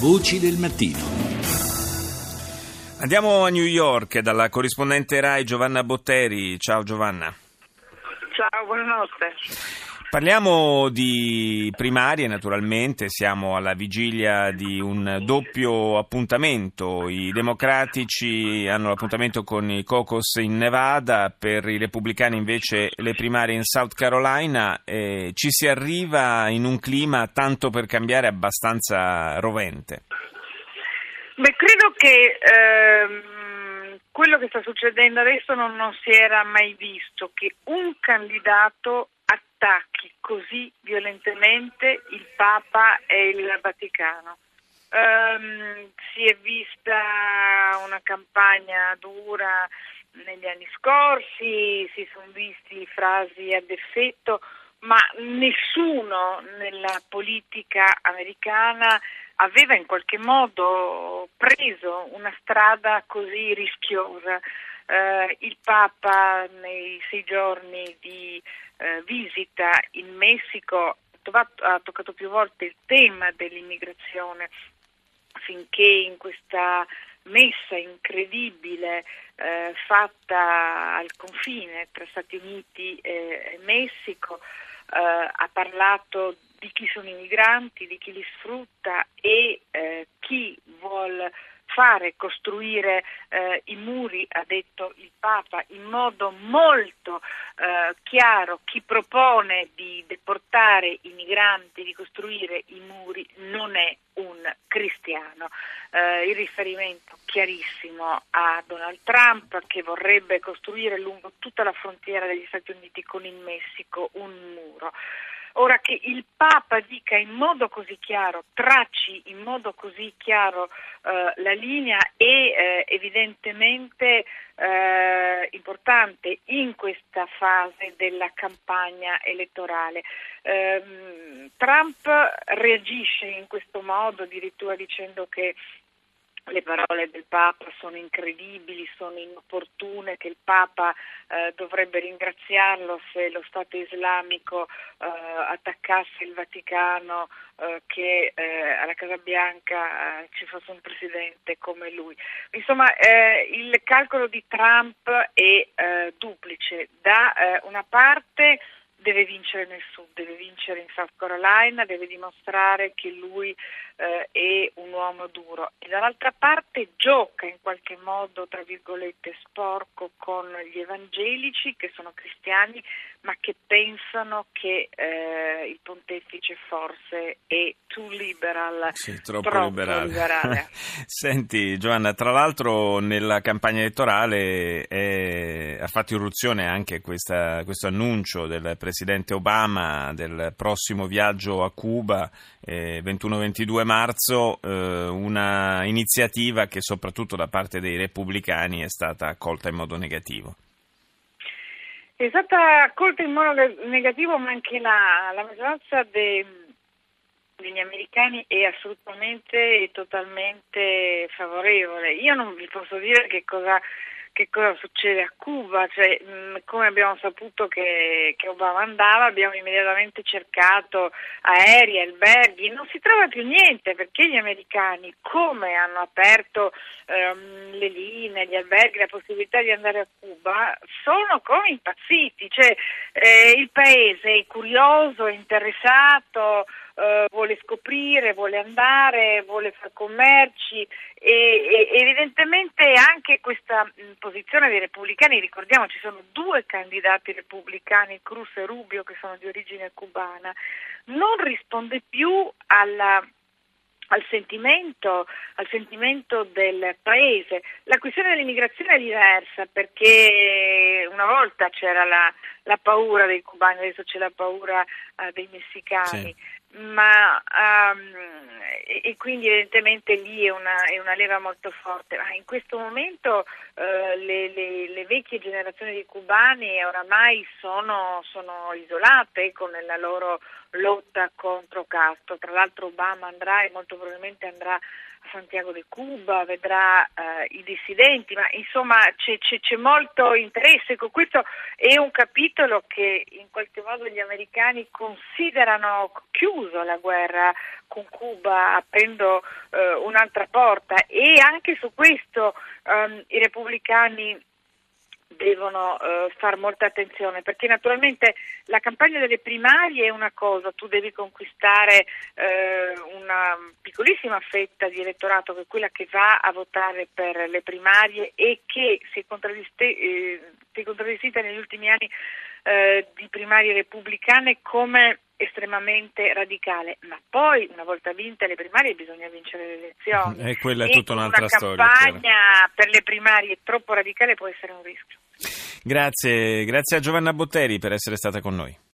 Voci del mattino. Andiamo a New York dalla corrispondente RAI Giovanna Botteri. Ciao Giovanna. Ciao, buonanotte. Parliamo di primarie, naturalmente, siamo alla vigilia di un doppio appuntamento. I democratici hanno l'appuntamento con i caucus in Nevada, per i repubblicani invece le primarie in South Carolina. Eh, ci si arriva in un clima tanto per cambiare abbastanza rovente. Beh, credo che ehm, quello che sta succedendo adesso non, non si era mai visto, che un candidato attacchi così violentemente il Papa e il Vaticano. Um, si è vista una campagna dura negli anni scorsi, si sono visti frasi ad effetto, ma nessuno nella politica americana aveva in qualche modo preso una strada così rischiosa. Uh, il Papa nei sei giorni di eh, visita in Messico ha toccato più volte il tema dell'immigrazione finché in questa messa incredibile eh, fatta al confine tra Stati Uniti e Messico eh, ha parlato di chi sono i migranti, di chi li sfrutta e eh, chi vuole fare, costruire eh, i muri, ha detto il Papa, in modo molto eh, chiaro. Chi propone di deportare i migranti, di costruire i muri, non è un cristiano. Eh, il riferimento chiarissimo a Donald Trump che vorrebbe costruire lungo tutta la frontiera degli Stati Uniti con il Messico un muro. Ora che il Papa dica in modo così chiaro, tracci in modo così chiaro eh, la linea è eh, evidentemente eh, importante in questa fase della campagna elettorale. Ehm, Trump reagisce in questo modo addirittura dicendo che le parole del Papa sono incredibili, sono inopportune, che il Papa eh, dovrebbe ringraziarlo se lo Stato islamico eh, attaccasse il Vaticano, eh, che eh, alla Casa Bianca eh, ci fosse un presidente come lui. Insomma, eh, il calcolo di Trump è duplice. Da una parte deve vincere nel sud, deve vincere in South Carolina, deve dimostrare che lui eh, è un uomo duro e dall'altra parte gioca in qualche modo, tra virgolette, sporco con gli evangelici che sono cristiani ma che pensano che eh, il pontefice forse è too liberal, sì, troppo, troppo liberale. liberale. Senti Giovanna, tra l'altro nella campagna elettorale è, ha fatto irruzione anche questa, questo annuncio del Presidente Obama del prossimo viaggio a Cuba eh, 21-22 marzo, eh, una iniziativa che soprattutto da parte dei repubblicani è stata accolta in modo negativo. È stata accolta in modo negativo, ma anche la, la maggioranza dei, degli americani è assolutamente e totalmente favorevole. Io non vi posso dire che cosa che cosa succede a Cuba, cioè, mh, come abbiamo saputo che, che, Obama andava abbiamo immediatamente cercato aerei, alberghi, non si trova più niente perché gli americani come hanno aperto ehm, le linee, gli alberghi, la possibilità di andare a Cuba sono come impazziti, cioè, eh, il paese è curioso, è interessato, eh, vuole scoprire, vuole andare, vuole fare commerci e, e evidentemente anche questa mh, posizione dei repubblicani, ricordiamo ci sono due candidati repubblicani, Cruz e Rubio, che sono di origine cubana, non risponde più alla al sentimento, al sentimento, del paese. La questione dell'immigrazione è diversa perché una volta c'era la, la paura dei cubani, adesso c'è la paura uh, dei messicani. Sì ma um, e, e, quindi evidentemente lì è una, è una, leva molto forte. Ma in questo momento uh, le, le, le, vecchie generazioni di cubani oramai sono, sono isolate ecco, nella loro lotta contro Castro. Tra l'altro Obama andrà e molto probabilmente andrà a Santiago de Cuba, vedrà eh, i dissidenti, ma insomma c'è, c'è, c'è, molto interesse. Con questo è un capitolo che in qualche modo gli americani considerano chiuso la guerra con Cuba, aprendo eh, un'altra porta e anche su questo ehm, i repubblicani devono uh, fare molta attenzione perché naturalmente la campagna delle primarie è una cosa, tu devi conquistare uh, una piccolissima fetta di elettorato che è quella che va a votare per le primarie e che si è, eh, contraddistinta negli ultimi anni uh, di primarie repubblicane come estremamente radicale, ma poi una volta vinte le primarie bisogna vincere le elezioni. E quella è tutta un'altra storia. Una campagna per le primarie troppo radicale può essere un rischio. Grazie, grazie a Giovanna Botteri per essere stata con noi.